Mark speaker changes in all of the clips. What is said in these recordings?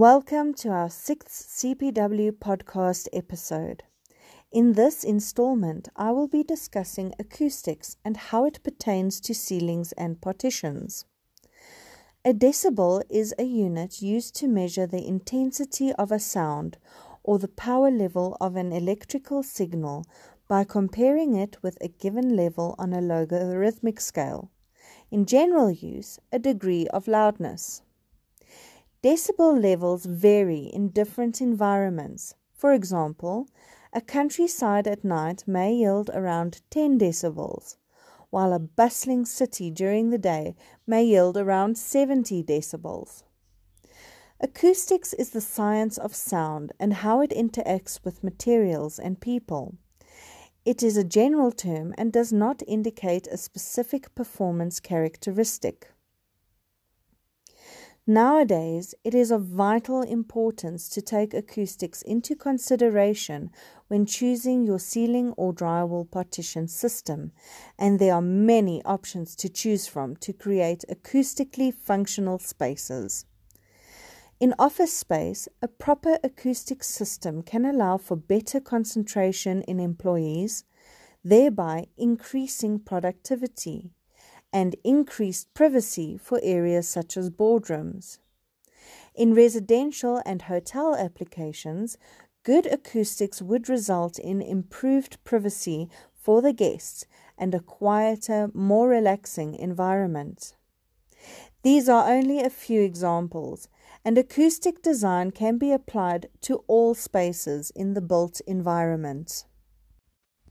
Speaker 1: Welcome to our sixth CPW podcast episode. In this installment, I will be discussing acoustics and how it pertains to ceilings and partitions. A decibel is a unit used to measure the intensity of a sound or the power level of an electrical signal by comparing it with a given level on a logarithmic scale. In general use, a degree of loudness. Decibel levels vary in different environments. For example, a countryside at night may yield around 10 decibels, while a bustling city during the day may yield around 70 decibels. Acoustics is the science of sound and how it interacts with materials and people. It is a general term and does not indicate a specific performance characteristic. Nowadays, it is of vital importance to take acoustics into consideration when choosing your ceiling or drywall partition system, and there are many options to choose from to create acoustically functional spaces. In office space, a proper acoustic system can allow for better concentration in employees, thereby increasing productivity and increased privacy for areas such as boardrooms. In residential and hotel applications, good acoustics would result in improved privacy for the guests and a quieter, more relaxing environment. These are only a few examples, and acoustic design can be applied to all spaces in the built environment.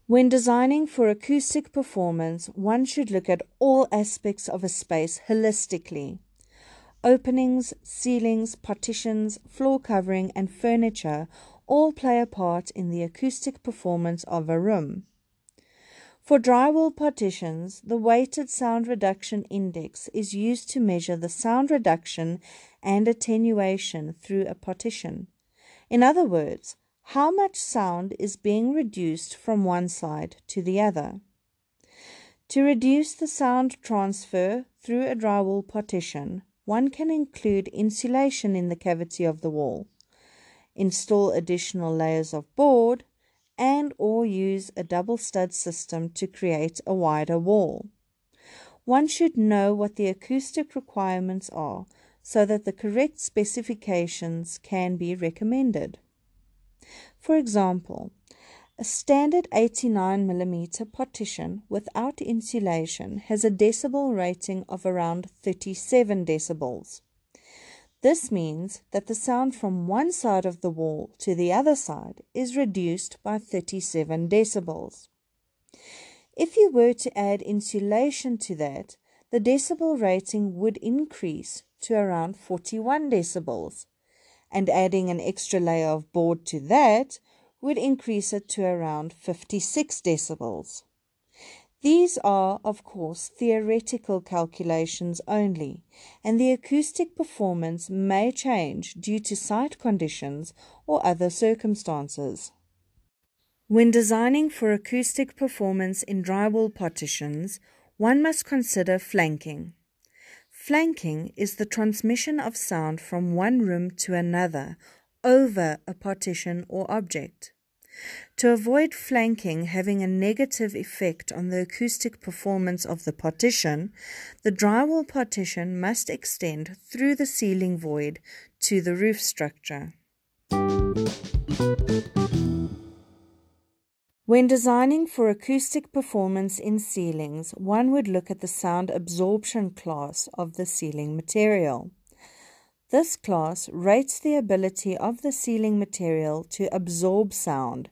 Speaker 1: When designing for acoustic performance, one should look at all aspects of a space holistically. Openings, ceilings, partitions, floor covering, and furniture all play a part in the acoustic performance of a room. For drywall partitions, the weighted sound reduction index is used to measure the sound reduction and attenuation through a partition. In other words, how much sound is being reduced from one side to the other. To reduce the sound transfer through a drywall partition, one can include insulation in the cavity of the wall, install additional layers of board, and or use a double stud system to create a wider wall. One should know what the acoustic requirements are so that the correct specifications can be recommended. For example, a standard 89 mm partition without insulation has a decibel rating of around 37 decibels. This means that the sound from one side of the wall to the other side is reduced by 37 decibels. If you were to add insulation to that, the decibel rating would increase to around 41 decibels and adding an extra layer of board to that would increase it to around 56 decibels. These are, of course, theoretical calculations only, and the acoustic performance may change due to site conditions or other circumstances. When designing for acoustic performance in drywall partitions, one must consider flanking. Flanking is the transmission of sound from one room to another over a partition or object. To avoid flanking having a negative effect on the acoustic performance of the partition, the drywall partition must extend through the ceiling void to the roof structure. When designing for acoustic performance in ceilings, one would look at the sound absorption class of the ceiling material. This class rates the ability of the ceiling material to absorb sound,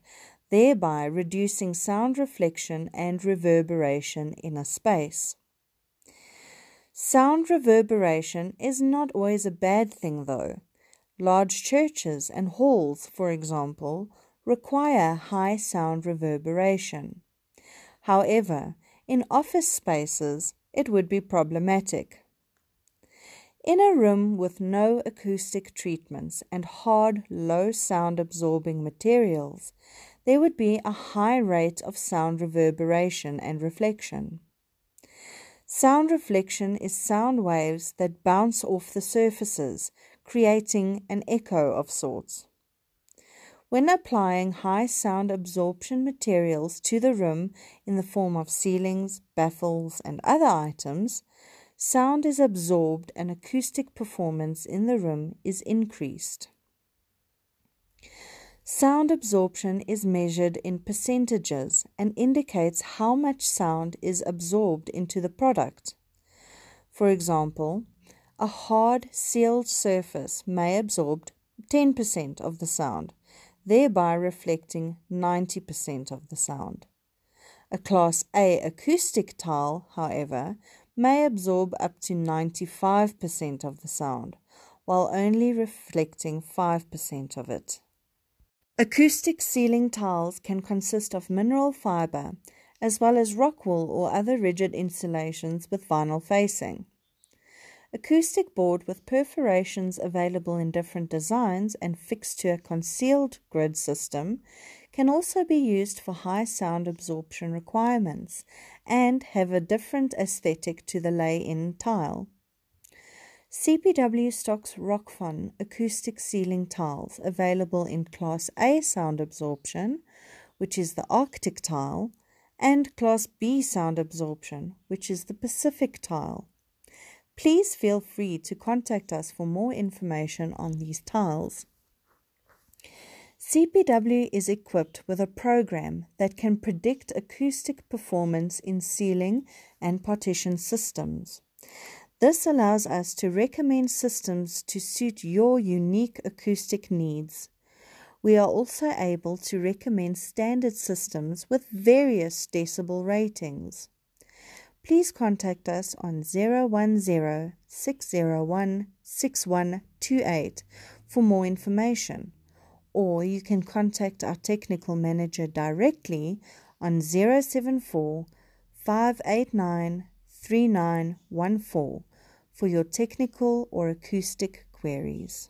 Speaker 1: thereby reducing sound reflection and reverberation in a space. Sound reverberation is not always a bad thing, though. Large churches and halls, for example, require high sound reverberation. However, in office spaces, it would be problematic. In a room with no acoustic treatments and hard, low sound absorbing materials, there would be a high rate of sound reverberation and reflection. Sound reflection is sound waves that bounce off the surfaces, creating an echo of sorts. When applying high sound absorption materials to the room in the form of ceilings, baffles, and other items, sound is absorbed and acoustic performance in the room is increased. Sound absorption is measured in percentages and indicates how much sound is absorbed into the product. For example, a hard sealed surface may absorb 10% of the sound, thereby reflecting 90% of the sound. A Class A acoustic tile, however, may absorb up to 95% of the sound, while only reflecting 5% of it. Acoustic ceiling tiles can consist of mineral fiber as well as rock wool or other rigid insulations with vinyl facing. Acoustic board with perforations available in different designs and fixed to a concealed grid system can also be used for high sound absorption requirements and have a different aesthetic to the lay-in tile. CPW stocks Rockfon acoustic ceiling tiles available in Class A sound absorption, which is the Artic tile, and Class B sound absorption, which is the Pacific tile. Please feel free to contact us for more information on these tiles. CPW is equipped with a program that can predict acoustic performance in ceiling and partition systems. This allows us to recommend systems to suit your unique acoustic needs. We are also able to recommend standard systems with various decibel ratings please contact us on 010 601 6128 for more information, or you can contact our technical manager directly on 074 589 3914 for your technical or acoustic queries.